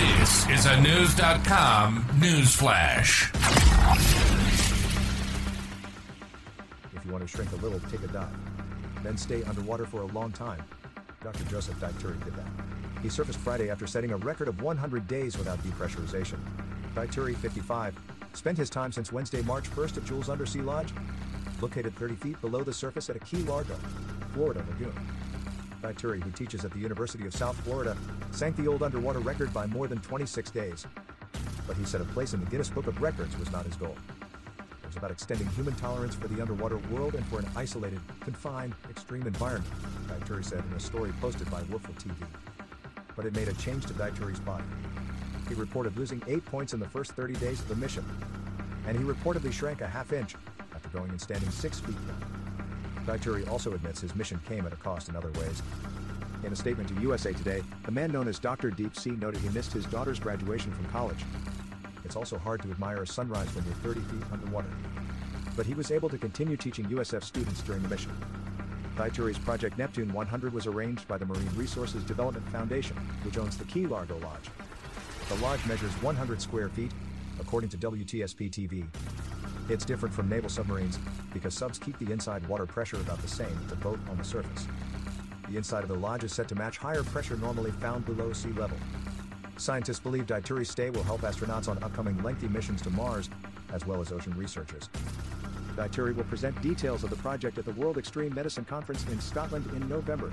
This is a News.com news flash. If you want to shrink a little, take a dive. Then stay underwater for a long time. Dr. Joseph Dituri did that. He surfaced Friday after setting a record of 100 days without depressurization. Dituri, 55, spent his time since Wednesday, March 1st at Jules Undersea Lodge, located 30 feet below the surface at a Key Largo, Florida lagoon. Dituri, who teaches at the University of South Florida, sank the old underwater record by more than 26 days. But he said a place in the Guinness Book of Records was not his goal. It was about extending human tolerance for the underwater world and for an isolated, confined, extreme environment, Dituri said in a story posted by Woofle TV. But it made a change to Dituri's body. He reported losing 8 points in the first 30 days of the mission. And he reportedly shrank a half inch after going and standing 6 feet down. Dituri also admits his mission came at a cost in other ways. In a statement to USA Today, the man known as Dr. Deep Sea noted he missed his daughter's graduation from college. It's also hard to admire a sunrise when you're 30 feet underwater. But he was able to continue teaching USF students during the mission. Dituri's Project Neptune 100 was arranged by the Marine Resources Development Foundation, which owns the Key Largo Lodge. The lodge measures 100 square feet, according to WTSP TV. It's different from naval submarines because subs keep the inside water pressure about the same as the boat on the surface. The inside of the lodge is set to match higher pressure normally found below sea level. Scientists believe Dituri's stay will help astronauts on upcoming lengthy missions to Mars, as well as ocean researchers. Dituri will present details of the project at the World Extreme Medicine Conference in Scotland in November.